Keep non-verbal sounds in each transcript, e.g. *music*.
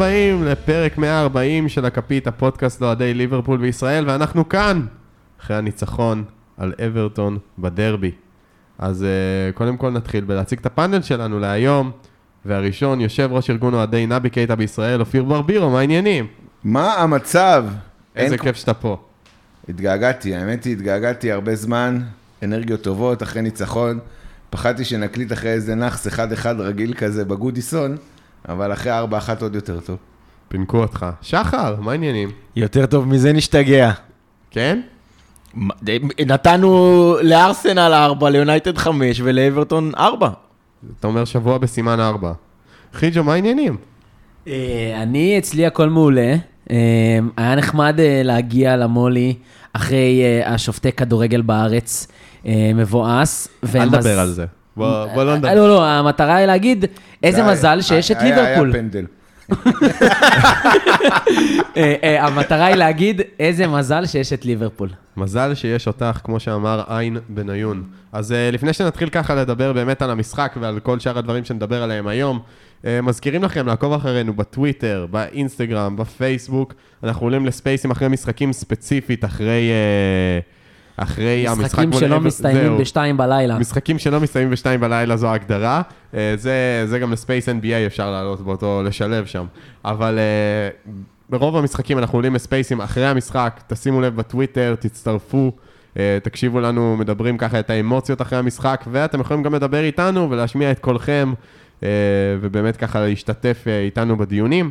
הבאים לפרק 140 של הכפית, הפודקאסט לאוהדי ליברפול בישראל, ואנחנו כאן, אחרי הניצחון על אברטון בדרבי. אז uh, קודם כל נתחיל בלהציג את הפאנל שלנו להיום, והראשון, יושב ראש ארגון אוהדי נבי קייטה בישראל, אופיר ברבירו, מה העניינים? מה המצב? איזה אין- כיף שאתה פה. התגעגעתי, האמת היא, התגעגעתי הרבה זמן, אנרגיות טובות, אחרי ניצחון. פחדתי שנקליט אחרי איזה נאחס אחד-אחד רגיל כזה בגודיסון, אבל אחרי ארבע אחת עוד יותר טוב. פינקו אותך. שחר, מה העניינים? יותר טוב מזה נשתגע. כן? נתנו לארסנל 4, ליונייטד 5 ולאברטון 4. אתה אומר שבוע בסימן 4. חיג'ו, מה העניינים? אה, אני, אצלי הכל מעולה. אה, היה נחמד אה, להגיע למולי אחרי השופטי כדורגל בארץ, מבואס. אל נדבר על זה. בוא בוא לא אה, נדבר. לא, לא, המטרה היא להגיד איזה מזל שיש את ליברפול. היה פנדל. אה, אה, המטרה היא להגיד איזה מזל שיש את ליברפול. מזל שיש אותך, כמו שאמר עין בניון. אז לפני שנתחיל ככה לדבר באמת על המשחק ועל כל שאר הדברים שנדבר עליהם היום, מזכירים לכם לעקוב אחרינו בטוויטר, באינסטגרם, בפייסבוק. אנחנו עולים לספייסים אחרי משחקים ספציפית, אחרי, uh, אחרי המשחק משחקים שלא מסתיימים. בשתיים בלילה. משחקים שלא מסתיימים בשתיים בלילה זו ההגדרה. אה, זה, זה גם לספייס NBA אפשר לעלות באותו, לשלב שם. אבל אה, ברוב המשחקים אנחנו עולים לספייסים אחרי המשחק, תשימו לב בטוויטר, תצטרפו, אה, תקשיבו לנו, מדברים ככה את האמוציות אחרי המשחק, ואתם יכולים גם לדבר איתנו ולהשמיע את קולכם, ובאמת ככה להשתתף איתנו בדיונים.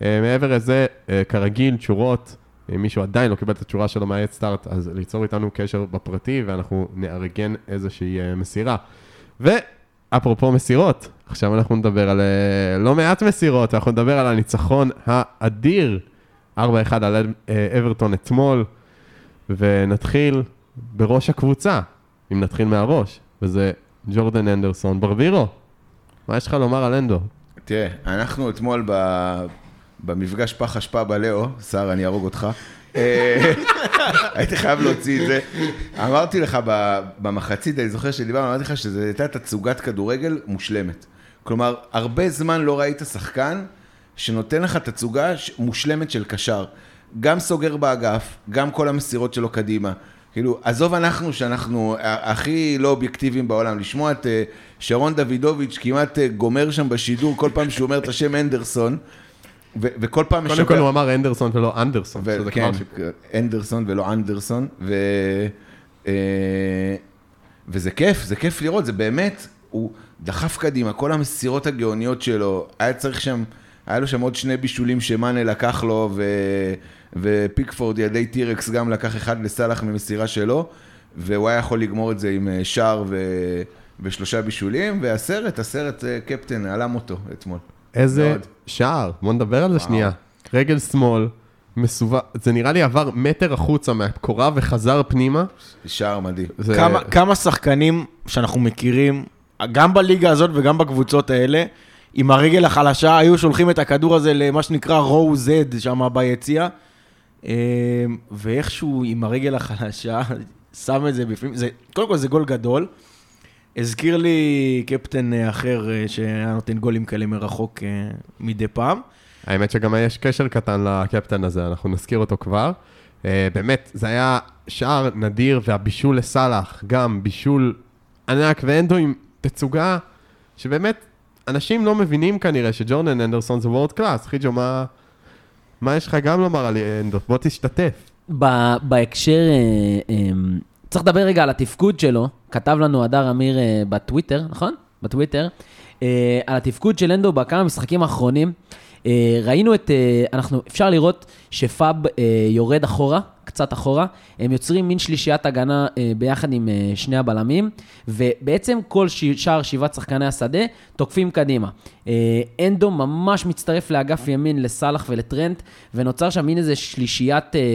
מעבר לזה, כרגיל, תשורות. אם מישהו עדיין לא קיבל את התשורה שלו מההד סטארט, אז ליצור איתנו קשר בפרטי, ואנחנו נארגן איזושהי אה, מסירה. ואפרופו מסירות, עכשיו אנחנו נדבר על אה, לא מעט מסירות, אנחנו נדבר על הניצחון האדיר, 4-1 על אה, אברטון אתמול, ונתחיל בראש הקבוצה, אם נתחיל מהראש, וזה ג'ורדן אנדרסון. ברבירו, מה יש לך לומר על אנדו? תראה, אנחנו אתמול ב... במפגש פח אשפה בלאו, שר, אני אהרוג אותך. אה, *laughs* הייתי חייב להוציא את זה. אמרתי לך במחצית, אני זוכר שדיברנו, אמרתי לך שזו הייתה תצוגת כדורגל מושלמת. כלומר, הרבה זמן לא ראית שחקן שנותן לך תצוגה מושלמת של קשר. גם סוגר באגף, גם כל המסירות שלו קדימה. כאילו, עזוב אנחנו, שאנחנו הכי לא אובייקטיביים בעולם, לשמוע את אה, שרון דוידוביץ' כמעט אה, גומר שם בשידור כל פעם שהוא אומר את השם אנדרסון, ו- וכל פעם קודם כל הוא אמר אנדרסון ולא אנדרסון, ו- שזה כן, כבר. אנדרסון ולא אנדרסון, ו... אה, וזה כיף, זה כיף לראות, זה באמת, הוא דחף קדימה, כל המסירות הגאוניות שלו, היה צריך שם, היה לו שם עוד שני בישולים שמאנה לקח לו, ו... ופיקפורד ילדי טירקס גם לקח אחד לסאלח ממסירה שלו, והוא היה יכול לגמור את זה עם אה, שער ו... ושלושה בישולים, והסרט, הסרט אה, קפטן, עלם אותו אתמול. איזה מאוד. שער, בוא נדבר על זה שנייה. רגל שמאל, מסובב, זה נראה לי עבר מטר החוצה מהקורה וחזר פנימה. שער מדהים. זה... כמה, כמה שחקנים שאנחנו מכירים, גם בליגה הזאת וגם בקבוצות האלה, עם הרגל החלשה, היו שולחים את הכדור הזה למה שנקרא רואו זד שם ביציע, אה, ואיכשהו עם הרגל החלשה, *laughs* שם את זה בפנים, זה, קודם כל זה גול גדול. הזכיר לי קפטן אה, אחר אה, שהיה נותן גולים כאלה מרחוק אה, מדי פעם. האמת שגם יש קשר קטן לקפטן הזה, אנחנו נזכיר אותו כבר. באמת, זה היה שער נדיר, והבישול לסאלח, גם בישול ענק, ואנדו עם תצוגה שבאמת, אנשים לא מבינים כנראה שג'ורדן אנדרסון זה וורד קלאס. חיג'ו, מה, מה יש לך גם לומר על אנדו? בוא תשתתף. ב- בהקשר, אה, אה, צריך לדבר רגע על התפקוד שלו, כתב לנו הדר אמיר אה, בטוויטר, נכון? בטוויטר, אה, על התפקוד של אנדו בכמה משחקים האחרונים. אה, ראינו את, אה, אנחנו, אפשר לראות שפאב אה, יורד אחורה, קצת אחורה, הם יוצרים מין שלישיית הגנה אה, ביחד עם אה, שני הבלמים, ובעצם כל ש- שאר שבעת שחקני השדה תוקפים קדימה. אה, אנדו ממש מצטרף לאגף ימין לסאלח ולטרנט, ונוצר שם מין איזה שלישיית אה, אה,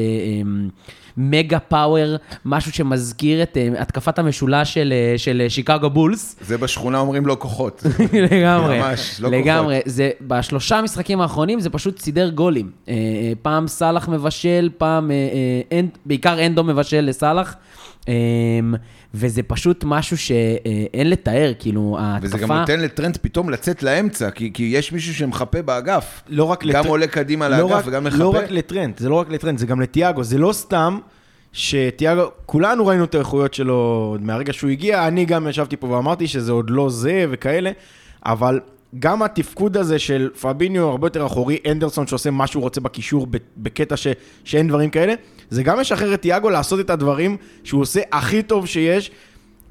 מגה פאוור, משהו שמזכיר את אה, התקפת המשולש של, אה, של אה, שיקגו בולס. זה בשכונה אומרים לו כוחות. *laughs* לגמרי, ממש, לא לגמרי. זה, בשלושה המשחקים האחרונים זה פשוט סידר גולים. פעם סאלח מבשל, פעם בעיקר אנדו מבשל לסאלח, וזה פשוט משהו שאין לתאר, כאילו, ההתקפה... וזה גם נותן לטרנד פתאום לצאת לאמצע, כי, כי יש מישהו שמחפה באגף. לא רק גם לטר- עולה קדימה לא לאגף רק- וגם מחפה. לא רק לטרנט, זה לא רק לטרנט, זה גם לטיאגו. זה לא סתם שטיאגו, כולנו ראינו את האיכויות שלו מהרגע שהוא הגיע, אני גם ישבתי פה ואמרתי שזה עוד לא זה וכאלה, אבל גם התפקוד הזה של פביניו הרבה יותר אחורי, הנדרסון שעושה מה שהוא רוצה בקישור בקטע ש, שאין דברים כאלה, זה גם משחרר את טיאגו לעשות את הדברים שהוא עושה הכי טוב שיש.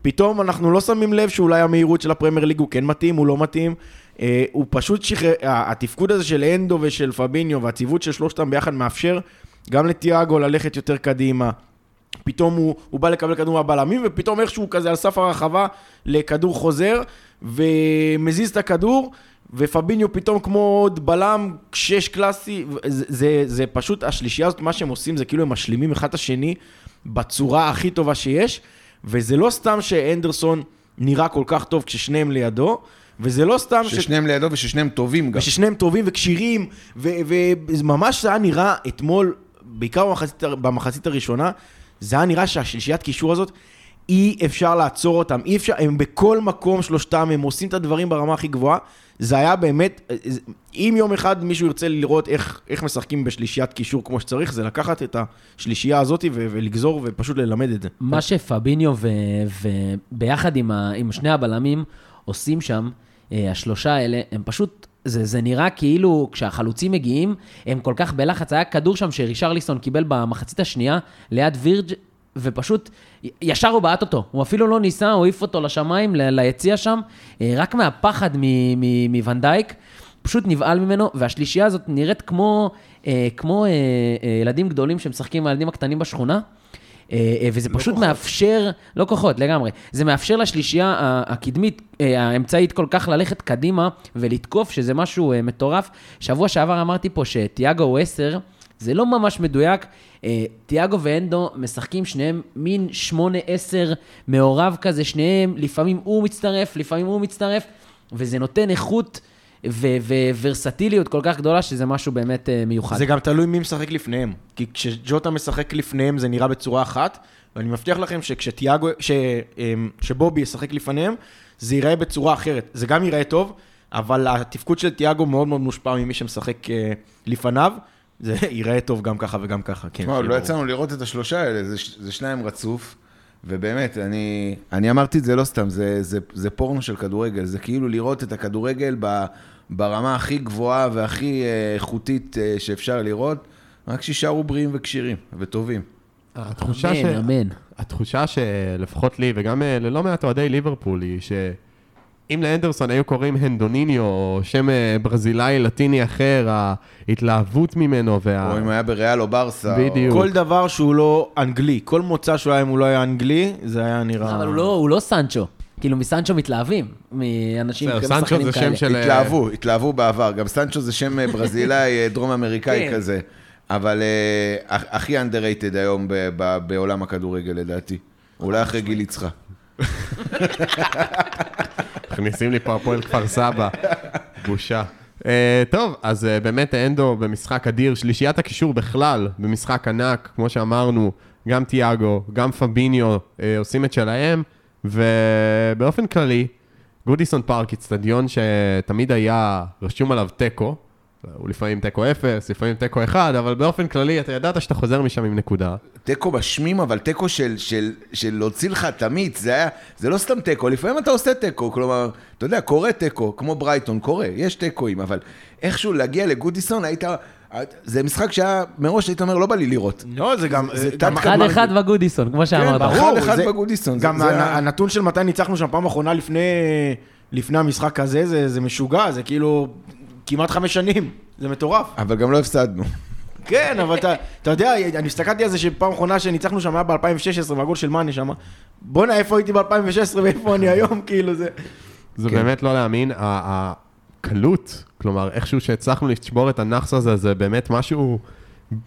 פתאום אנחנו לא שמים לב שאולי המהירות של הפרמייר ליג הוא כן מתאים, הוא לא מתאים. אה, הוא פשוט שחרר, התפקוד הזה של אנדו ושל פביניו והציוות של שלושתם ביחד מאפשר גם לטיאגו ללכת יותר קדימה. פתאום הוא, הוא בא לקבל כדור מהבלמים, ופתאום איכשהו כזה על סף הרחבה לכדור חוזר, ומזיז את הכדור, ופביניו פתאום כמו עוד בלם שש קלאסי, זה, זה, זה פשוט, השלישייה הזאת, מה שהם עושים זה כאילו הם משלימים אחד את השני בצורה הכי טובה שיש, וזה לא סתם שאנדרסון נראה כל כך טוב כששניהם לידו, וזה לא סתם ש... ששניהם לידו וששניהם טובים גם. וששניהם טובים וכשירים, ו- וממש זה היה נראה אתמול, בעיקר במחצית, במחצית הראשונה, זה היה נראה שהשלישיית קישור הזאת, אי אפשר לעצור אותם, אי אפשר, הם בכל מקום שלושתם, הם עושים את הדברים ברמה הכי גבוהה. זה היה באמת, אם יום אחד מישהו ירצה לראות איך, איך משחקים בשלישיית קישור כמו שצריך, זה לקחת את השלישייה הזאת ו- ולגזור ופשוט ללמד את זה. מה שפביניו וביחד עם, ה- עם שני הבלמים עושים שם, אה, השלושה האלה, הם פשוט, זה, זה נראה כאילו כשהחלוצים מגיעים, הם כל כך בלחץ. היה כדור שם שרישרליסון קיבל במחצית השנייה ליד וירג' ופשוט ישר הוא בעט אותו. הוא אפילו לא ניסה, הוא העיף אותו לשמיים, ל- ליציע שם, אה, רק מהפחד מ- מ- מוונדייק. פשוט נבהל ממנו, והשלישייה הזאת נראית כמו, אה, כמו אה, אה, ילדים גדולים שמשחקים עם הילדים הקטנים בשכונה. אה, אה, וזה פשוט מאפשר, לא כוחות, לגמרי, זה מאפשר לשלישייה הקדמית, האמצעית כל כך ללכת קדימה ולתקוף, שזה משהו מטורף. שבוע שעבר אמרתי פה שתיאגו הוא 10, זה לא ממש מדויק. אה, תיאגו ואנדו משחקים שניהם מין 8-10 מעורב כזה, שניהם, לפעמים הוא מצטרף, לפעמים הוא מצטרף, וזה נותן איכות וורסטיליות כל כך גדולה, שזה משהו באמת אה, מיוחד. זה גם תלוי מי משחק לפניהם. כי כשג'וטה משחק לפניהם זה נראה בצורה אחת, ואני מבטיח לכם שכשתיאגו, ש, אמ, שבובי ישחק לפניהם, זה ייראה בצורה אחרת. זה גם ייראה טוב, אבל התפקוד של תיאגו מאוד מאוד מושפע ממי שמשחק אה, לפניו. זה *laughs* ייראה טוב גם ככה וגם ככה, כן. תשמע, לא. יצאנו לראות את השלושה האלה, זה, זה שניים רצוף, ובאמת, אני, אני אמרתי את זה לא סתם, זה, זה, זה פורנו של כדורגל, זה כאילו לראות את הכדורגל ב, ברמה הכי גבוהה והכי אה, איכותית אה, שאפשר לראות, רק שישארו בריאים וכשירים וטובים. התחושה אמן, ש... אמן. התחושה שלפחות לי, וגם אה, ללא מעט אוהדי ליברפול, היא שאם לאנדרסון היו קוראים הנדוניניו, או שם אה, ברזילאי לטיני אחר, ההתלהבות ממנו וה... או אם היה בריאל או ברסה. בדיוק. כל דבר שהוא לא אנגלי, כל מוצא שהוא היה אם הוא לא היה אנגלי, זה היה נראה... אבל הוא לא, הוא לא סנצ'ו. כאילו, מסנצ'ו מתלהבים, מאנשים כאלה, סנצ'ו זה. שם של... אה, התלהבו, התלהבו בעבר. גם סנצ'ו זה שם אה, ברזילאי, דרום אמריקאי כן. כזה. אבל הכ- הכי underrated היום ב- ב- בעולם הכדורגל לדעתי. אולי אחרי גיל יצחק. *laughs* מכניסים לי פה הפועל כפר סבא, בושה. Uh, טוב, אז uh, באמת אנדו במשחק אדיר, שלישיית הקישור בכלל במשחק ענק, כמו שאמרנו, גם תיאגו, גם פביניו uh, עושים את שלהם, ובאופן כללי, גודיסון פארק, אצטדיון שתמיד היה רשום עליו תיקו, הוא לפעמים תיקו אפס, לפעמים תיקו אחד, אבל באופן כללי, אתה ידעת שאתה חוזר משם עם נקודה. תיקו משמים, אבל תיקו של, של, של להוציא לך את המיץ, זה היה, זה לא סתם תיקו, לפעמים אתה עושה תיקו, כלומר, אתה יודע, קורה תיקו, כמו ברייטון, קורה, יש תיקואים, אבל איכשהו להגיע לגודיסון, היית, זה משחק שהיה, מראש היית אומר, לא בא לי לראות. לא, זה גם... זה גם- תת- אחד אחד בגודיסון, כמו שאמרת. ברור. אחד אחד בגודיסון, גם הנתון של מתי ניצחנו שם פעם אחרונה לפני, לפני המשחק הזה, זה, זה משוגע, זה כאילו כמעט חמש שנים, זה מטורף. אבל גם לא הפסדנו. כן, אבל אתה, אתה יודע, אני הסתכלתי על זה שפעם אחרונה שניצחנו שם היה ב-2016, והגול של מאני שם. בואנה, איפה הייתי ב-2016 ואיפה אני היום, *laughs* כאילו זה... זה כן. באמת לא להאמין, ה- הקלות, כלומר, איכשהו שהצלחנו לשבור את הנאחס הזה, זה באמת משהו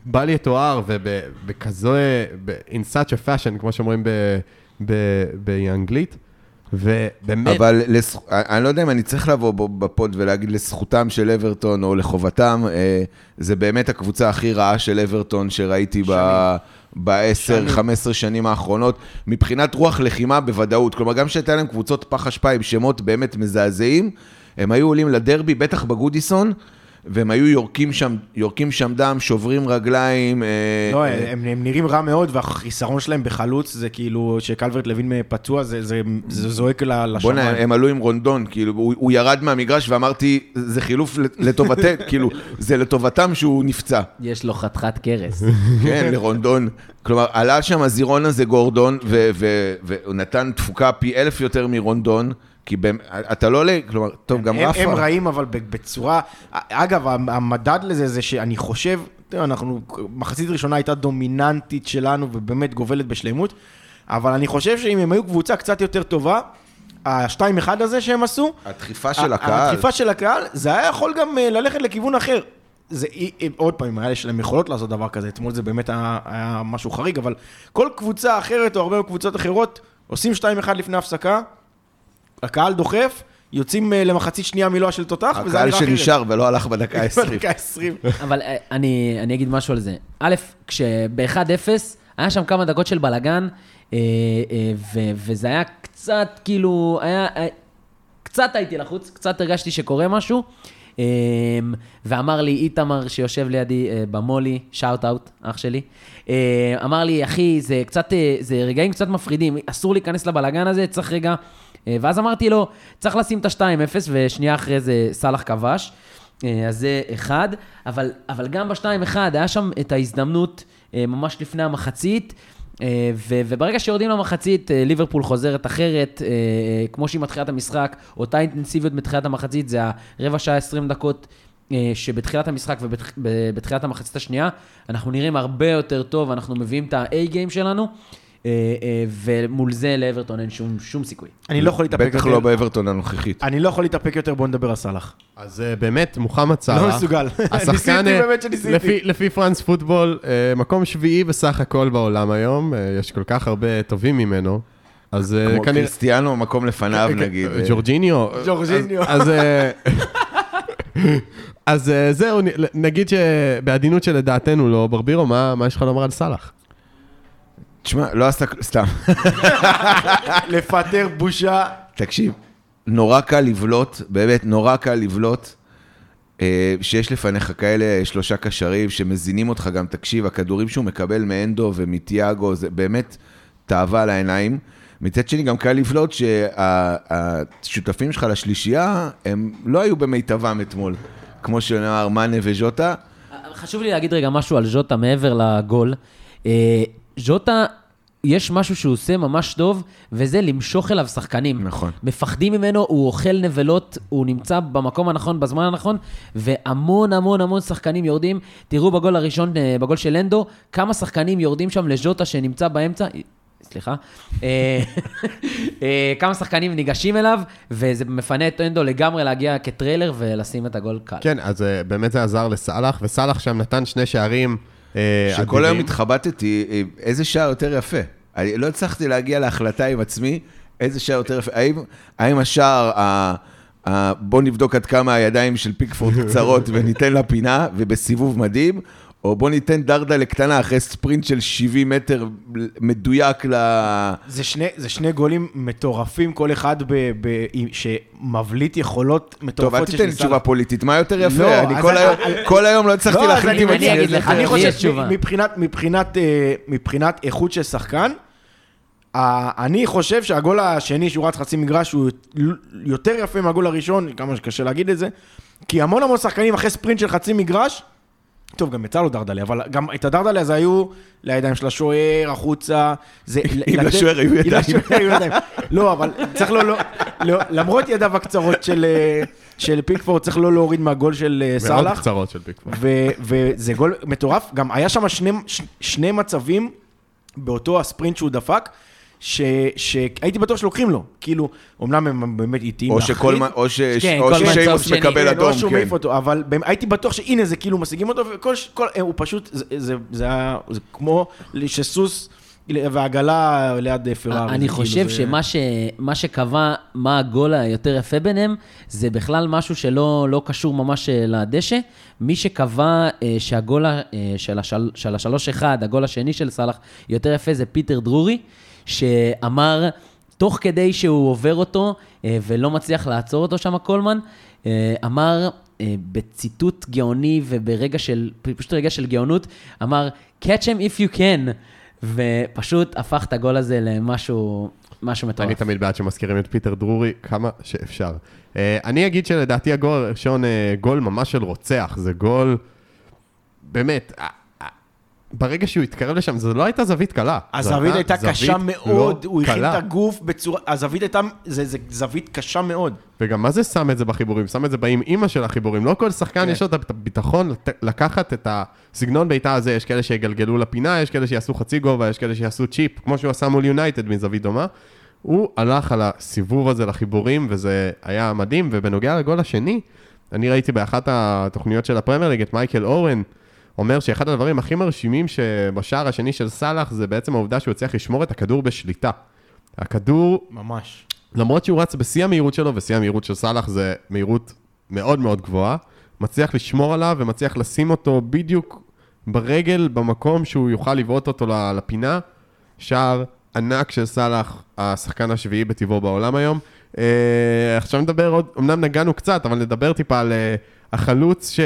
בל יתואר, ובכזה, in such a fashion, כמו שאומרים ב- ב- באנגלית. ובאמת, אבל לזכ... אני לא יודע אם אני צריך לבוא בו בפוד ולהגיד לזכותם של אברטון או לחובתם, אה, זה באמת הקבוצה הכי רעה של אברטון שראיתי ב... ב-10-15 שנים. האחרונות, מבחינת רוח לחימה בוודאות. כלומר, גם שהייתה להם קבוצות פח אשפה עם שמות באמת מזעזעים, הם היו עולים לדרבי, בטח בגודיסון, והם היו יורקים שם, יורקים שם דם, שוברים רגליים. אה, לא, אה, הם, הם נראים רע מאוד, והחיסרון שלהם בחלוץ זה כאילו, שקלברט לוין פצוע, זה, זה, זה זועק ל- לשמיים. בוא'נה, הם עלו עם רונדון, כאילו, הוא, הוא ירד מהמגרש ואמרתי, זה חילוף לטובתם, *laughs* כאילו, זה לטובתם שהוא נפצע. יש לו חתיכת קרס. *laughs* כן, לרונדון. כלומר, עלה שם הזירון הזה גורדון, והוא נתן תפוקה פי אלף יותר מרונדון, כי באמת, אתה לא עולה, כלומר, טוב, גם הם, רפה. הם רעים, אבל בצורה... אגב, המדד לזה זה שאני חושב, תראה, אנחנו, מחצית ראשונה הייתה דומיננטית שלנו, ובאמת גובלת בשלמות, אבל אני חושב שאם הם היו קבוצה קצת יותר טובה, ה-2-1 הזה שהם עשו, הדחיפה של הקהל. הדחיפה של הקהל, זה היה יכול גם אה, ללכת לכיוון אחר. זה, אי- עוד פעם, היה להם יכולות לעשות דבר כזה, אתמול זה באמת היה, היה משהו חריג, אבל כל קבוצה אחרת או הרבה קבוצות אחרות עושים 2-1 לפני הפסקה, הקהל דוחף, יוצאים אה, למחצית שנייה מילואה של תותח, וזה הקהל נראה אחרת. שנשאר ולא הלך בדקה *laughs* ה-20. בדקה 20. *laughs* אבל אה, אני, אני אגיד משהו על זה. א', כשב-1-0, היה שם כמה דקות של בלאגן, אה, וזה היה קצת, כאילו, היה... קצת הייתי לחוץ, קצת הרגשתי שקורה משהו. ואמר לי איתמר שיושב לידי במולי, שאוט אאוט, אח שלי, אמר לי, אחי, זה קצת, זה רגעים קצת מפחידים, אסור להיכנס לבלאגן הזה, צריך רגע... אה, ואז אמרתי לו, צריך לשים את ה-2-0, ושנייה אחרי זה סאלח כבש. אה, אז זה אחד, אבל, אבל גם ב-2-1 היה שם את ההזדמנות אה, ממש לפני המחצית, ו- וברגע שיורדים למחצית, ליברפול חוזרת אחרת, כמו שהיא מתחילה את המשחק, אותה אינטנסיביות בתחילת המחצית, זה הרבע שעה 20 דקות. שבתחילת המשחק ובתחילת המחצית השנייה, אנחנו נראים הרבה יותר טוב, אנחנו מביאים את ה-A-game שלנו, ומול זה לאברטון אין שום, שום סיכוי. אני לא יכול להתאפק בטח יותר. לא באברטון הנוכחית. אני לא יכול להתאפק יותר, בוא נדבר על סאלח. אז אה, באמת, מוחמד סאלח. לא מסוגל. השחקן, *laughs* ניסיתי, אה, באמת שניסיתי. לפי, לפי פרנס פוטבול, אה, מקום שביעי בסך הכל בעולם היום, אה, יש כל כך הרבה טובים ממנו, אז אה, כמו כנראה... קריסטיאנו, מקום לפניו נגיד. אה, ג'ורג'יניו. ג'ורג'יניו. אז, אז, אה, *laughs* אז אה, זהו, נגיד שבעדינות שלדעתנו לא, ברבירו, מה מה יש לך לומר על סאלח? תשמע, לא עשה, סתם. *laughs* לפטר בושה. תקשיב, נורא קל לבלוט, באמת נורא קל לבלוט, אה, שיש לפניך כאלה שלושה קשרים שמזינים אותך גם, תקשיב, הכדורים שהוא מקבל מאנדו ומתיאגו, זה באמת תאווה על העיניים. מצד שני, גם קל לבלוט שהשותפים שלך לשלישייה, הם לא היו במיטבם אתמול. כמו שנאמר, מאנה וז'וטה. חשוב לי להגיד רגע משהו על ז'וטה מעבר לגול. אה, ז'וטה, יש משהו שהוא עושה ממש טוב, וזה למשוך אליו שחקנים. נכון. מפחדים ממנו, הוא אוכל נבלות, הוא נמצא במקום הנכון, בזמן הנכון, והמון המון המון שחקנים יורדים. תראו בגול הראשון, אה, בגול של אנדו, כמה שחקנים יורדים שם לז'וטה שנמצא באמצע. סליחה. אה, *laughs* אה, כמה שחקנים ניגשים אליו, וזה מפנה את אנדו לגמרי להגיע כטריילר ולשים את הגול קל. כן, אז אה, באמת זה עזר לסאלח, וסאלח שם נתן שני שערים אה, שכל היום. התחבטתי, אה, איזה שער יותר יפה. אני לא הצלחתי להגיע להחלטה עם עצמי, איזה שער יותר יפה. האם, האם השער, ה, ה, בוא נבדוק עד כמה הידיים של פיקפורד קצרות *laughs* וניתן לה פינה, ובסיבוב מדהים, או בוא ניתן דרדלה קטנה אחרי ספרינט של 70 מטר מדויק ל... זה שני, זה שני גולים מטורפים, כל אחד ב, ב, עם- שמבליט יכולות טוב, מטורפות אל של תיתן לי. תשובה פוליטית, מה יותר יפה? לא, אני כל אני- היום- כל היום לא הצלחתי לא, להחליט אני- עם אני עצמי. אגיד לך, אני חושב, תשובה. מבחינת, מבחינת, אה, מבחינת איכות של שחקן, אני חושב שהגול השני שהוא רץ חצי מגרש הוא יותר יפה מהגול הראשון, כמה שקשה להגיד את זה, כי המון המון שחקנים אחרי ספרינט של חצי מגרש, טוב, גם יצא לו דרדלה, אבל גם את הדרדלה הזה היו לידיים של השוער, החוצה. זה, אם לשוער היו ידיים. לא, אבל צריך לא, לא, לא, למרות ידיו הקצרות של, אה, של פיקפורד, צריך לא להוריד מהגול של אה, מאוד סאלח. קצרות של פיקפורד. וזה גול מטורף, גם היה שם שני מצבים באותו הספרינט שהוא דפק, ש- שהייתי בטוח שלוקחים לו, כאילו, אמנם הם באמת איטיים או להחריד, שכל מה- או ש- כן, או ששיימוס. מקבל כן, אדום, או שהוא כן. מעיף אותו, אבל הייתי בטוח שהנה זה כאילו משיגים אותו, וכל, כל, הוא פשוט, זה, זה, זה, היה- זה כמו שסוס והעגלה ליד פרארי. אני חושב כאילו, זה- שמה ש- מה שקבע מה הגול היותר יפה ביניהם, זה בכלל משהו שלא לא קשור ממש אה, לדשא. מי שקבע אה, שהגול אה, של השלוש אחד, הגול השני של סאלח, יותר יפה, זה פיטר דרורי, שאמר, תוך כדי שהוא עובר אותו אה, ולא מצליח לעצור אותו שם, קולמן, אה, אמר אה, בציטוט גאוני וברגע של, פשוט רגע של גאונות, אמר, catch him if you can, ופשוט הפך את הגול הזה למשהו משהו מטורף. אני תמיד בעד שמזכירים את פיטר דרורי כמה שאפשר. אני אגיד שלדעתי הגול הראשון, גול ממש של רוצח, זה גול, באמת, ברגע שהוא התקרב לשם, זו לא הייתה זווית קלה. זו הזווית הייתה זווית קשה מאוד, לא הוא הכין. את הגוף בצורה... הזווית הייתה... זה זה זווית קשה מאוד. וגם מה זה שם את זה בחיבורים? שם את זה באם אימא של החיבורים. לא כל שחקן כן. יש לו את הביטחון לקחת את הסגנון בעיטה הזה, יש כאלה שיגלגלו לפינה, יש כאלה שיעשו חצי גובה, יש כאלה שיעשו צ'יפ, כמו שהוא עשה מול יונייטד מזווית דומה. הוא הלך על הסיבוב הזה לחיבורים, וזה היה מדהים. ובנוגע לגול השני, אני ראיתי באחת התוכניות של הפרמייר ליג את מייקל אורן, אומר שאחד הדברים הכי מרשימים שבשער השני של סאלח, זה בעצם העובדה שהוא הצליח לשמור את הכדור בשליטה. הכדור ממש. למרות שהוא רץ בשיא המהירות שלו, ושיא המהירות של סאלח זה מהירות מאוד מאוד גבוהה, מצליח לשמור עליו ומצליח לשים אותו בדיוק ברגל, במקום שהוא יוכל לבעוט אותו לפינה. שער ענק של סאלח, השחקן השביעי בטבעו בעולם היום. אה, עכשיו נדבר עוד, אמנם נגענו קצת, אבל נדבר טיפה על אה, החלוץ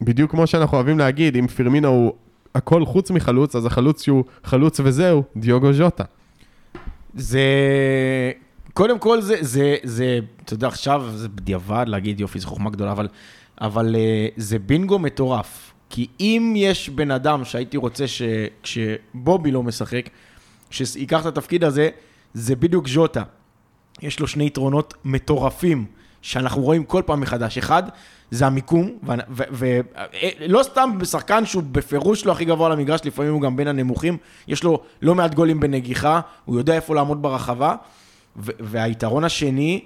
שבדיוק כמו שאנחנו אוהבים להגיד, אם פירמינו הוא הכל חוץ מחלוץ, אז החלוץ שהוא חלוץ וזהו, דיוגו ז'וטה. זה... קודם כל זה, זה, זה, אתה יודע, עכשיו זה בדיעבד להגיד יופי, זו חוכמה גדולה, אבל, אבל אה, זה בינגו מטורף. כי אם יש בן אדם שהייתי רוצה שכשבובי לא משחק, שייקח את התפקיד הזה, זה בדיוק ז'וטה. יש לו שני יתרונות מטורפים, שאנחנו רואים כל פעם מחדש. אחד, זה המיקום, ולא סתם שחקן שהוא בפירוש לא הכי גבוה על המגרש, לפעמים הוא גם בין הנמוכים, יש לו לא מעט גולים בנגיחה, הוא יודע איפה לעמוד ברחבה, והיתרון השני,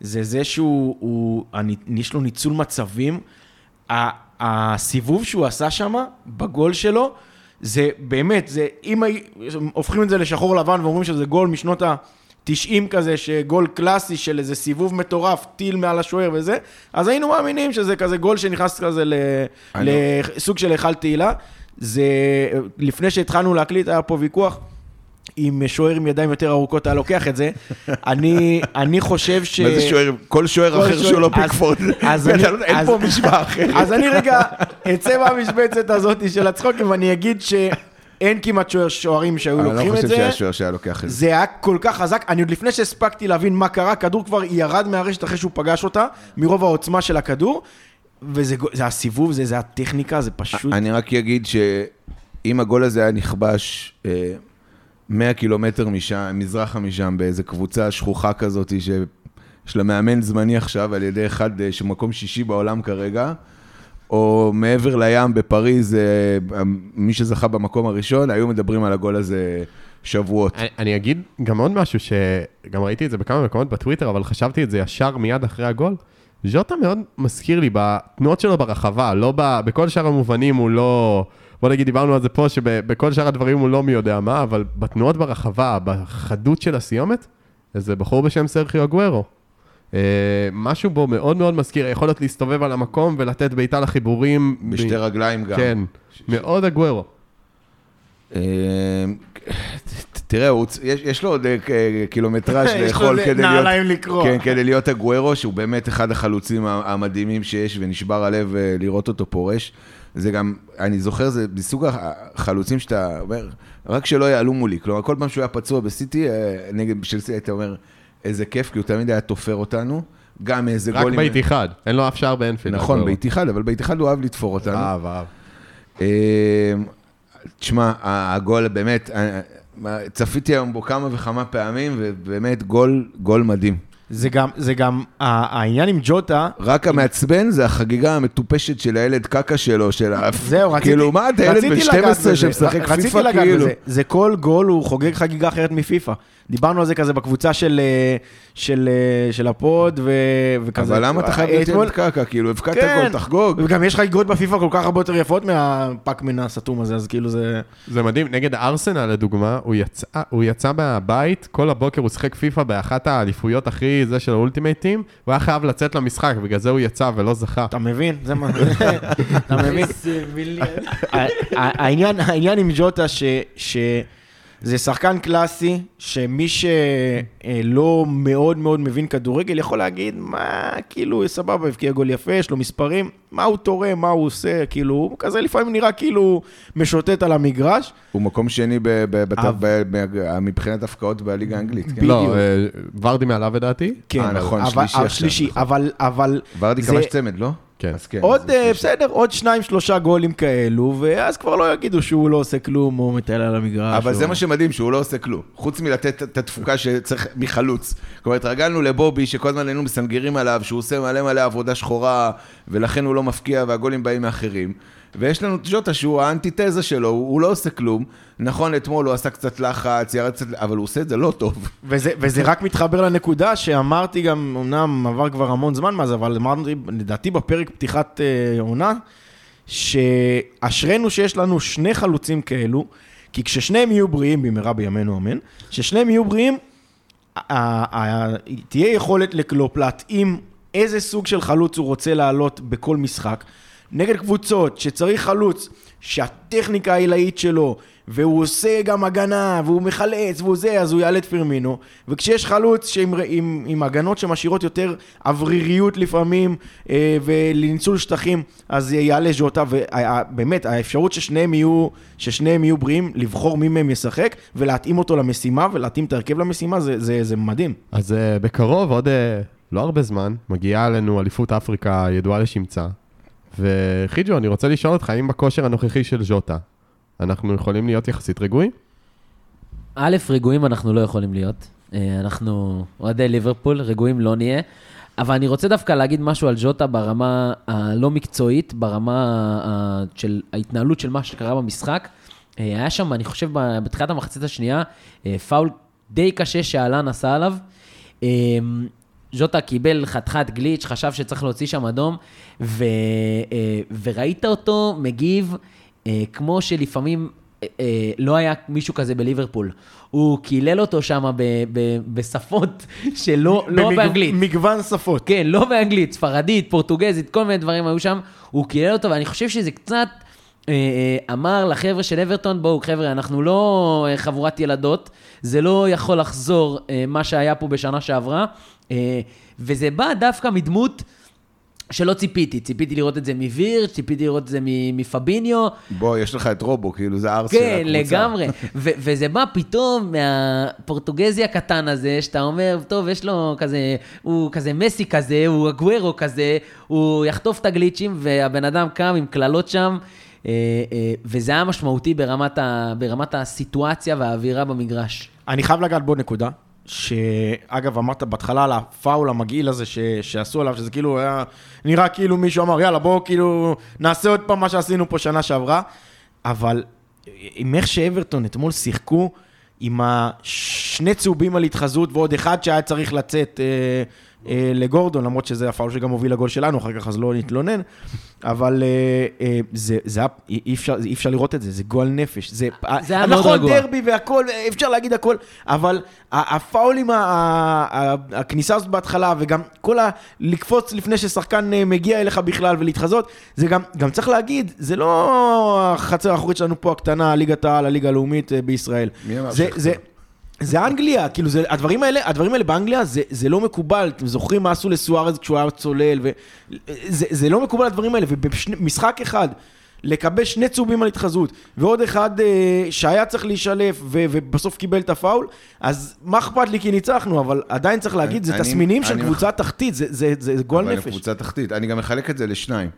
זה זה שהוא, הוא, יש לו ניצול מצבים. ה- הסיבוב שהוא עשה שם, בגול שלו, זה באמת, זה, אם הופכים את זה לשחור לבן ואומרים שזה גול משנות ה-90 כזה, שגול קלאסי של איזה סיבוב מטורף, טיל מעל השוער וזה, אז היינו מאמינים שזה כזה גול שנכנס כזה ל- אני- לסוג של היכל תהילה. זה, לפני שהתחלנו להקליט, היה פה ויכוח. אם שוער עם ידיים יותר ארוכות היה לוקח את זה, *laughs* אני, אני חושב ש... מה זה שוער? כל שוער אחר שהוא לא פיקפורד. *laughs* אני- לא- אין פה משוואה אחרת. אז אני רגע אצא מהמשבצת הזאת של הצחוקים ואני אגיד שאין כמעט שוער- שוערים שהיו אני לוקחים לא את חושב זה. שהיה שוער שהיה לוקח את זה. זה היה כל כך חזק, אני עוד לפני שהספקתי להבין מה קרה, הכדור כבר ירד מהרשת אחרי שהוא פגש אותה, מרוב העוצמה של הכדור, וזה זה הסיבוב, זה, זה הטכניקה, זה פשוט... אני רק אגיד שאם הגול הזה היה נכבש אה, 100 קילומטר משם, מזרחה משם, באיזה קבוצה שכוחה כזאת, שיש לה מאמן זמני עכשיו על ידי אחד אה, שמקום שישי בעולם כרגע, או מעבר לים בפריז, אה, מי שזכה במקום הראשון, היו מדברים על הגול הזה שבועות. אני, אני אגיד גם עוד משהו, שגם ראיתי את זה בכמה מקומות בטוויטר, אבל חשבתי את זה ישר מיד אחרי הגול. ז'וטה מאוד מזכיר לי בתנועות שלו ברחבה, לא ב, בכל שאר המובנים הוא לא... בוא נגיד, דיברנו על זה פה, שבכל שאר הדברים הוא לא מי יודע מה, אבל בתנועות ברחבה, בחדות של הסיומת, איזה בחור בשם סרחיו אגוורו. אה, משהו בו מאוד מאוד מזכיר, היכולת להסתובב על המקום ולתת בעיטה לחיבורים. בשתי ב- רגליים גם. כן, מאוד אגוורו. אה, תראה, הוא יש, יש לו עוד ק- קילומטראז' *laughs* לאכול כדי להיות... נעליים לקרוע. כן, כדי להיות הגוורו, שהוא באמת אחד החלוצים המדהימים שיש, ונשבר הלב אה, לראות אותו פורש. זה גם, אני זוכר, זה מסוג החלוצים שאתה אומר, רק שלא יעלו מולי. כלומר, כל פעם שהוא היה פצוע בסיטי, אה, נגד של סיטי, אתה אומר, איזה כיף, כי הוא תמיד היה תופר אותנו. גם איזה רק גולים... בית אחד, אין לו אף שער באנפילד. נכון. בית אחד, אבל בית אחד הוא אהב לתפור אותנו. אהב, אהב. אה, תשמע, הגול באמת, אה, צפיתי היום בו כמה וכמה פעמים, ובאמת גול, גול מדהים. זה גם, זה גם, ה- העניין עם ג'וטה, רק המעצבן זה החגיגה המטופשת של הילד קקה שלו, של ה... זהו, רציתי, כאילו, מה אתה ילד רציתי בן לגעת 12 בזה. שמשחק רציתי פיפא לגעת כאילו? בזה. זה כל גול הוא חוגג חגיגה אחרת מפיפא. דיברנו על זה כזה בקבוצה של, אה, של, אה, של הפוד, ו, וכזה. אבל למה אתה חייב להיות אתמול- ילד קקע? כאילו, הבקעת כן. גול, תחגוג. וגם יש חגיגות בפיפא כל כך הרבה יותר יפות מהפאקמן הסתום הזה, אז כאילו זה... זה מדהים, נגד ארסנל לדוגמה, הוא יצא, הוא יצא מהבית, כל הבוקר הוא שיחק פיפא באחת האליפויות הכי זה של האולטימטים, הוא היה חייב לצאת למשחק, בגלל זה הוא יצא ולא זכה. אתה מבין? זה מה... *laughs* אתה מבין? העניין עם ג'וטה, ש, שזה שחקן קלאסי, שמי שלא מאוד מאוד מבין כדורגל יכול להגיד, מה, כאילו, סבבה, הבקיע גול יפה, יש לו מספרים, מה הוא תורם, מה הוא עושה, כאילו, הוא כזה לפעמים נראה כאילו משוטט על המגרש. הוא מקום שני ב- ב- ב- ב- מבחינת הפקעות בליגה האנגלית. כן. לא, בדיוק. אה, ורדי מעליו לדעתי. כן, אה, נכון, אבל, שלישי אבל, עכשיו, שלישי, נכון. אבל, אבל... ורדי זה- כבש צמד, לא? כן. אז כן. עוד, אז אה. בסדר, עוד שניים, שלושה גולים כאלו, ואז כבר לא יגידו שהוא לא עושה כלום, או מטייל על המגרש. אבל או... זה מה שמדהים, שהוא לא עושה כלום. חוץ מלתת את התפוקה שצריך מחלוץ. כלומר, התרגלנו לבובי, שכל הזמן היינו מסנגרים עליו, שהוא עושה מלא מלא עבודה שחורה, ולכן הוא לא מפקיע, והגולים באים מאחרים. ויש לנו את ג'וטה, שהוא האנטיתזה שלו, הוא, לא עושה כלום. נכון, אתמול הוא עשה קצת לחץ, ירד קצת, אבל הוא עושה את זה לא טוב. וזה, וזה רק מתחבר לנקודה שאמרתי גם, אמנם עבר כבר המון זמן מאז, אבל אמרתי, לדעתי בפרק פתיחת אה, עונה, שאשרינו שיש לנו שני חלוצים כאלו, כי כששניהם יהיו בריאים, במהרה בימינו אמן, כששניהם יהיו בריאים, תהיה יכולת לקלופ להתאים איזה סוג של חלוץ הוא רוצה לעלות בכל משחק. נגד קבוצות שצריך חלוץ שהטכניקה העילאית שלו, והוא עושה גם הגנה, והוא מחלץ, והוא זה, אז הוא יעלה את פרמינו. וכשיש חלוץ שעם, עם, עם הגנות שמשאירות יותר אווריריות לפעמים, אה, ולניצול שטחים, אז יעלה ז'וטה, ובאמת, האפשרות ששניהם יהיו, ששניהם יהיו בריאים, לבחור מי מהם ישחק, ולהתאים אותו למשימה, ולהתאים את ההרכב למשימה, זה, זה, זה מדהים. אז אה, בקרוב, עוד אה, לא הרבה זמן, מגיעה אלינו אליפות אפריקה ידועה לשמצה. וחיג'ו, אני רוצה לשאול אותך, האם בכושר הנוכחי של ז'וטה, אנחנו יכולים להיות יחסית רגועים? א', רגועים אנחנו לא יכולים להיות. אה, אנחנו אוהדי ליברפול, רגועים לא נהיה. אבל אני רוצה דווקא להגיד משהו על ז'וטה ברמה הלא מקצועית, ברמה של ההתנהלות של מה שקרה במשחק. אה, היה שם, אני חושב, בתחילת המחצית השנייה, אה, פאול די קשה שאלן עשה עליו. ז'וטה קיבל חתיכת גליץ', חשב שצריך להוציא שם אדום, ו, אה, וראית אותו מגיב אה, כמו שלפעמים אה, לא היה מישהו כזה בליברפול. הוא קילל אותו שם בשפות *laughs* שלא לא באנגלית. מגוון שפות. כן, לא באנגלית, ספרדית, פורטוגזית, כל מיני דברים היו שם. הוא קילל אותו, ואני חושב שזה קצת אמר לחבר'ה של אברטון, בואו חבר'ה, אנחנו לא חבורת ילדות, זה לא יכול לחזור מה שהיה פה בשנה שעברה, וזה בא דווקא מדמות... שלא ציפיתי, ציפיתי לראות את זה מוויר, ציפיתי לראות את זה מפביניו, בוא, יש לך את רובו, כאילו, זה הארס של כן, הקבוצה. לגמרי. ו- וזה בא פתאום מהפורטוגזי הקטן הזה, שאתה אומר, טוב, יש לו כזה, הוא כזה מסי כזה, הוא אגוורו כזה, הוא יחטוף את הגליצ'ים, והבן אדם קם עם קללות שם, אה, אה, וזה היה משמעותי ברמת, ה- ברמת הסיטואציה והאווירה במגרש. אני חייב לגעת בעוד נקודה, שאגב, אמרת בהתחלה על הפאול המגעיל הזה ש... שעשו עליו, שזה כאילו היה נראה כאילו מישהו אמר, יאללה, בואו כאילו נעשה עוד פעם מה שעשינו פה שנה שעברה, אבל עם איך שאברטון אתמול שיחקו, עם השני צהובים על התחזות ועוד אחד שהיה צריך לצאת אה, לגורדון, למרות שזה הפאול שגם הוביל לגול שלנו, אחר כך אז לא נתלונן, אבל אה, אה, זה, זה היה, אי אי אפשר, אי אפשר לראות את זה, זה גועל נפש. זה, זה היה מאוד נכון, רגוע. דרבי והכל, אפשר להגיד הכל, אבל ה- הפאולים, ה- ה- הכניסה הזאת בהתחלה, וגם כל ה... לקפוץ לפני ששחקן אה, מגיע אליך בכלל ולהתחזות, זה גם, גם צריך להגיד, זה לא החצר האחורית שלנו פה הקטנה, ליגת העל, הליגה הלאומית אה, בישראל. מי אמר זה, שכך? זה, אנגליה, כאילו, זה, הדברים האלה, הדברים האלה באנגליה, זה, זה לא מקובל. אתם זוכרים מה עשו לסוארז כשהוא היה צולל, ו... זה, זה לא מקובל הדברים האלה, ובמשחק אחד, לקבל שני צהובים על התחזות, ועוד אחד אה, שהיה צריך להישלף, ו, ובסוף קיבל את הפאול, אז מה אכפת לי כי ניצחנו, אבל עדיין צריך להגיד, זה אני- תסמינים של אני קבוצה תחתית, זה, זה, זה, זה גועל אבל נפש. קבוצה תחתית. אני גם מחלק את זה לשניים.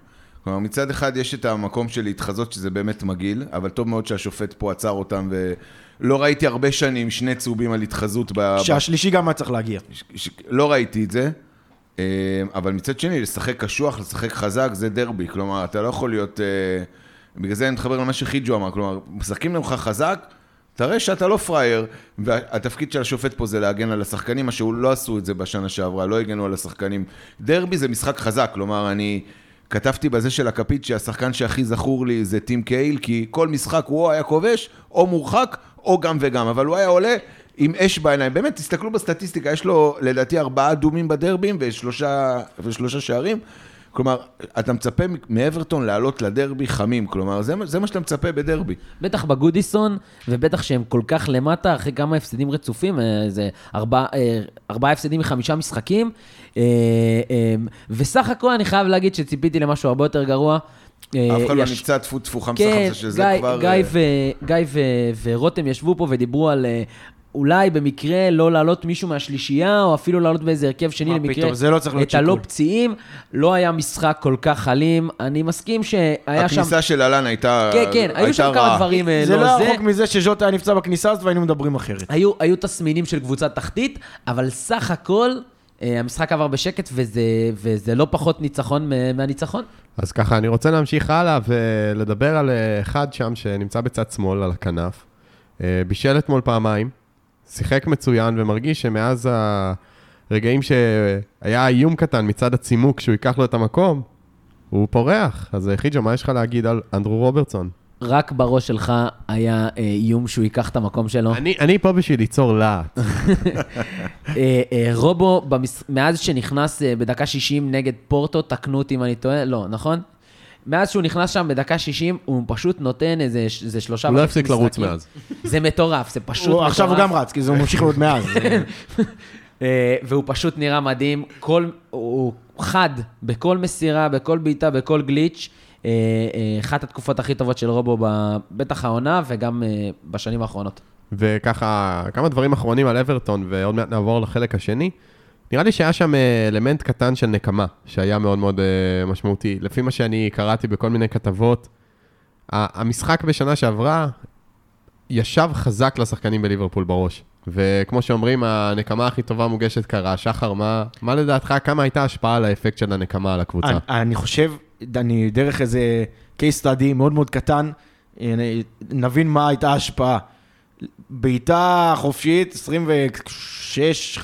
כלומר, מצד אחד יש את המקום של להתחזות, שזה באמת מגעיל, אבל טוב מאוד שהשופט פה עצר אותם, ולא ראיתי הרבה שנים שני צהובים על התחזות. ב... ב- שהשלישי גם היה צריך להגיע. ש- ש- לא ראיתי את זה, אה, אבל מצד שני, לשחק קשוח, לשחק חזק, זה דרבי. כלומר, אתה לא יכול להיות... אה, בגלל זה אני מתחבר למה שחיג'ו אמר, כלומר, משחקים לך חזק, תראה שאתה לא פראייר, והתפקיד של השופט פה זה להגן על השחקנים, מה שהוא לא עשו את זה בשנה שעברה, לא הגנו על השחקנים. דרבי זה משחק חזק, כלומר, אני כתבתי בזה של הכפית שהשחקן שהכי זכור לי זה טים קייל, כי כל משחק הוא או היה כובש, או מורחק, או גם וגם, אבל הוא היה עולה עם אש בעיניים. באמת, תסתכלו בסטטיסטיקה, יש לו לדעתי ארבעה אדומים בדרבים ושלושה, ושלושה שערים. כלומר, אתה מצפה מאברטון לעלות לדרבי חמים, כלומר, זה, זה מה שאתה מצפה בדרבי. בטח בגודיסון, ובטח שהם כל כך למטה, אחרי כמה הפסדים רצופים, אה, זה ארבע- אה, ארבעה הפסדים מחמישה משחקים. אה, אה, וסך הכל אני חייב להגיד שציפיתי למשהו הרבה יותר גרוע. אה, אף אחד לא נפצע טפו טפו חמסה כן, חמסה, שזה כבר... גיא, אה, ורותם ישבו פה ודיברו על אה, אולי במקרה לא להעלות מישהו מהשלישייה, או אפילו לעלות באיזה הרכב שני מה למקרה פתאום, זה לא צריך להיות את הלא. פציעים. לא היה משחק כל כך אלים, אני מסכים שהיה שם... הכניסה של אהלן הייתה כן, כן, היו שם כמה רעה. דברים אה, זה לא לא זה. רחוק מזה שז'וטה היה נפצע בכניסה הזאת והיינו מדברים אחרת. היו, היו תסמינים של קבוצת תחתית, אבל סך הכל, אה, המשחק עבר בשקט, וזה, וזה לא פחות ניצחון מהניצחון. אז ככה, אני רוצה להמשיך הלאה ולדבר על אה, אחד שם שנמצא בצד שמאל, על הכנף. בישל אתמול פעמיים, שיחק מצוין ומרגיש שמאז הרגעים שהיה איום קטן מצד הצימוק שהוא ייקח לו את המקום, הוא פורח. אז אה, חיג'ו, מה יש לך להגיד על אנדרו רוברטסון? רק בראש שלך היה אה, איום שהוא ייקח את המקום שלו. אני, אני פה בשביל ליצור להט. *laughs* אה, רובו, במש... מאז שנכנס בדקה 60 נגד פורטו, תקנו אותי אם אני טועה, לא, נכון? מאז שהוא נכנס שם בדקה 60, הוא פשוט נותן איזה, איזה שלושה... הוא לא הפסיק לרוץ. מאז. זה מטורף, זה פשוט מטורף. עכשיו הוא גם רץ, כי זה ממשיך להיות מאז. *laughs* אה, והוא פשוט נראה מדהים. כל, הוא חד בכל מסירה, בכל בעיטה, בכל גליץ'. אה, אה, אחת התקופות הכי טובות של רובו, בטח העונה וגם בשנים האחרונות. וככה, כמה דברים אחרונים על אברטון, ועוד מעט נעבור לחלק השני. נראה לי שהיה שם אה, אלמנט קטן של נקמה, שהיה מאוד מאוד אה, משמעותי. לפי מה שאני קראתי בכל מיני כתבות, המשחק בשנה שעברה ישב חזק לשחקנים בליברפול בראש. וכמו שאומרים, הנקמה הכי טובה מוגשת קרה. שחר, מה, מה לדעתך, כמה הייתה השפעה על האפקט של הנקמה על הקבוצה? אני- אני חושב, אני דרך איזה case study מאוד מאוד קטן, אני- נבין מה הייתה ההשפעה. בעיטה חופשית,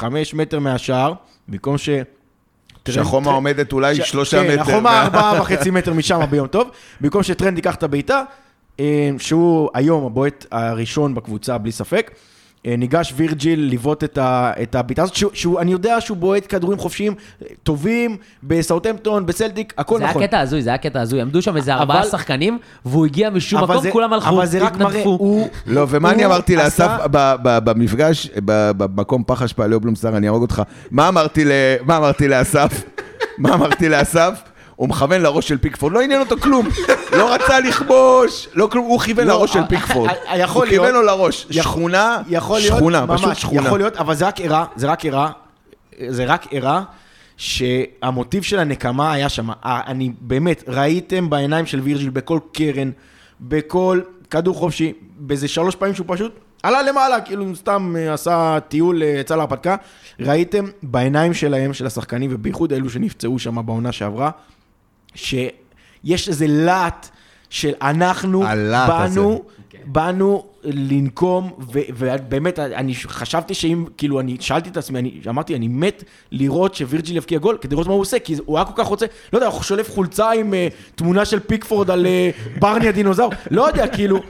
26-5 מטר מהשער, במקום ש... שהחומה עומדת אולי ש- שלושה כן, מטר. החומה מה- ארבעה וחצי מטר משם ביום טוב, במקום שטרנד ייקח את הבעיטה, אה, שהוא היום הבועט הראשון בקבוצה בלי ספק. אה, ניגש וירג'יל לבעוט את ה- את הבעיטה הזאת, שהוא- שהוא- אני יודע שהוא בועט כדורים חופשיים אה, טובים, בסאוטהמפטון, בסלטיק, הכל זה נכון. היה קטע הזוי, זה היה קטע הזוי. עמדו שם איזה ארבעה אבל- שחקנים, והוא הגיע משום אבל מקום, זה- כולם הלכו, אבל זה רק מראה, התנדפו. הוא... לא, ומה אני הוא אמרתי עשה- לאסף ב- ב- במפגש, ב- במקום פח אשפה, ליאו בלומסטר, אני אהרוג אותך. מה אמרתי ל- מה אמרתי לאסף? מה אמרתי לאסף? הוא מכוון לראש של פיקפורד, לא עניין אותו כלום. לא רצה לכבוש, לא כלום, הוא כיוון לא, לראש של פיקפורד. הוא כיוון לו לראש. שכונה, שכונה, ממש, פשוט שכונה. יכול להיות, אבל זה רק הראה, זה רק הראה, זה רק הראה שהמוטיב של הנקמה היה שם. אני באמת, ראיתם בעיניים של וירג'יל בכל קרן, בכל כדור חופשי, באיזה שלוש פעמים שהוא פשוט עלה למעלה, כאילו סתם אה, עשה טיול, אה, יצא להרפתקה. ראיתם בעיניים שלהם, של השחקנים, ובייחוד אלו שנפצעו שם בעונה שעברה, שיש איזה להט של אנחנו הלהט הזה. באנו, באנו לנקום, ו- ובאמת, אני חשבתי שאם, כאילו, אני שאלתי את עצמי, אני אמרתי, אני מת לראות שווירג'יל יבקיע גול, כדי לראות מה הוא עושה, כי הוא היה כל כך רוצה, לא יודע, הוא שולף חולצה עם uh, תמונה של פיקפורד על uh, ברני הדינוזאור, *laughs* לא יודע, כאילו,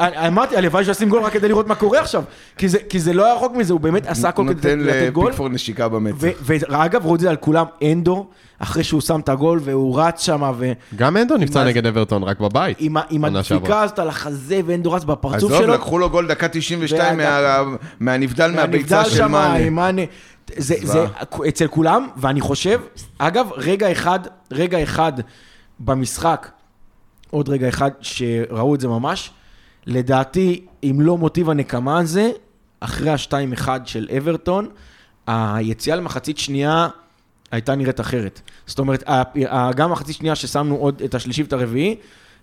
אמרתי, הלוואי שישים גול רק כדי לראות מה קורה עכשיו, כי זה, כי זה לא היה רחוק מזה, הוא באמת עשה הכל כדי נותן לתת גול. לפיקפורד נשיקה במצח. ואגב, רואים את זה על כולם, אנדו, אחרי שהוא שם את הגול והוא רץ שם, ו... גם אנדו נפצע ה- נגד אברטון, רק בבית. עם, עם. הדפיקה הזאת על החזה ואנדו רץ בפרצוף עזוב, שלו. לקחו לו גול דקה 92 והדק- מה- מהנבדל מהביצה של מאנה. זה, זה. אצל כולם, ואני חושב, אגב, רגע אחד, רגע אחד במשחק, עוד רגע אחד שראו את זה ממש, לדעתי, אם לא מוטיב הנקמה הזה, אחרי ה-2-1 של אברטון, היציאה למחצית שנייה הייתה נראית אחרת. זאת אומרת, גם מחצית שנייה ששמנו עוד את השלישי ואת הרביעי,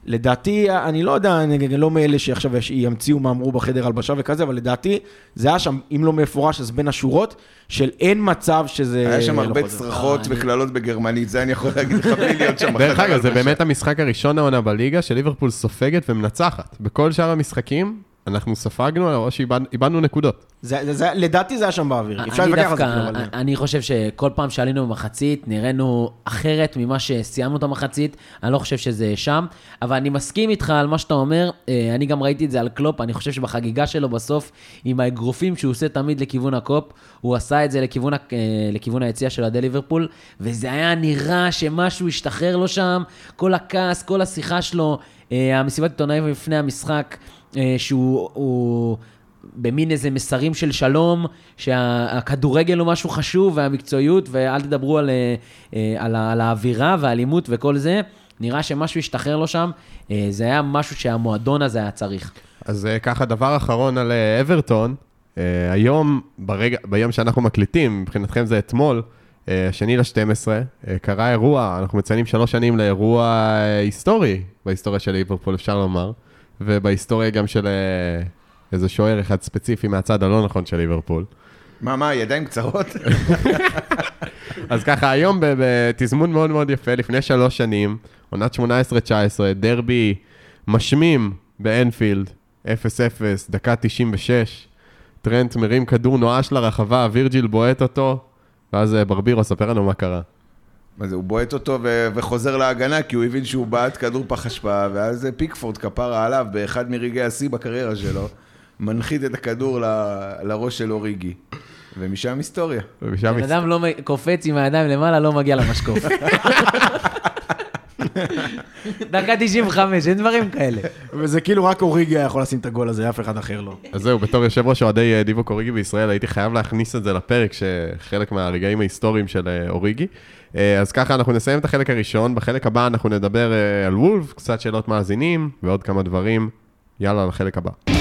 לדעתי, אני לא יודע, אני לא מאלה שעכשיו ימציאו מה אמרו בחדר הלבשה וכזה, אבל לדעתי, זה היה שם, אם לא מפורש, אז בין השורות, של אין מצב שזה... היה שם לא הרבה. צרחות אה, וקללות בגרמנית, זה אני יכול *laughs* להגיד לך בלי להיות שם דרך בחדר אגב, זה הלבשה. באמת המשחק הראשון העונה בליגה שליברפול סופגת ומנצחת. בכל שאר המשחקים, אנחנו ספגנו או שאיבדנו נקודות. זה, זה, זה, לדעתי זה היה שם באוויר. אפשר אני להתווכח על זה, דווקא, כאילו, אבל... אני חושב שכל פעם שעלינו במחצית, נראינו אחרת ממה שסיימנו את המחצית, אני לא חושב שזה שם, אבל אני מסכים איתך על מה שאתה אומר, אה, אני גם ראיתי את זה על קלופ, אני חושב שבחגיגה שלו בסוף, עם האגרופים שהוא עושה תמיד לכיוון הקופ, הוא עשה את זה לכיוון, אה, לכיוון היציאה של אוהדי ליברפול, וזה היה נראה שמשהו השתחרר לו שם, כל הכעס, כל השיחה שלו, אה, המסיבת עיתונאים לפני המשחק, שהוא... הוא... במין איזה מסרים של שלום, שהכדורגל הוא משהו חשוב והמקצועיות, ואל תדברו על, אה, אה, על, על האווירה והאלימות וכל זה. נראה שמשהו השתחרר לו שם, אה, זה היה משהו שהמועדון הזה היה צריך. אז אה, ככה, דבר אחרון על אה, אברטון, אה, היום, ברגע, ביום שאנחנו מקליטים, מבחינתכם זה אתמול, אה, השני ל-12, אה, קרה אירוע, אנחנו מציינים שלוש שנים לאירוע אה, היסטורי בהיסטוריה של ליברפול, אפשר לומר, ובהיסטוריה גם של אה, איזה שוער אחד ספציפי מהצד הלא נכון של ליברפול. מה, מה, ידיים קצרות? *laughs* אז ככה, היום בתזמון מאוד מאוד יפה, לפני שלוש שנים, עונת 18-19, דרבי משמים באנפילד, 0-0, דקה 96, טרנט מרים כדור נואש לרחבה, וירג'יל בועט אותו, ואז אה, ברבירו, ספר לנו מה קרה. מה זה, הוא בועט אותו ו- וחוזר להגנה, כי הוא הבין שהוא בעט כדור פח אשפה, ואז פיקפורד כפרה עליו באחד מרגעי השיא בקריירה שלו, מנחית את הכדור ל- לראש של אוריגי. ומשם היסטוריה. ומשם בן הסת- אדם לא קופץ עם הידיים למעלה, לא מגיע למשקוף. *laughs* דקה 95, אין דברים כאלה. וזה כאילו רק אוריגי היה יכול לשים את הגול הזה, אף אחד אחר לא. אז זהו, בתור יושב ראש אוהדי אה, דיבו קוריגי בישראל, הייתי חייב להכניס את זה לפרק, שחלק מהרגעים ההיסטוריים של אה, אוריגי. אה, אז ככה, אנחנו נסיים את החלק הראשון, בחלק הבא אנחנו נדבר על וולף, קצת שאלות מאזינים ועוד כמה דברים. יאללה, לחלק הבא.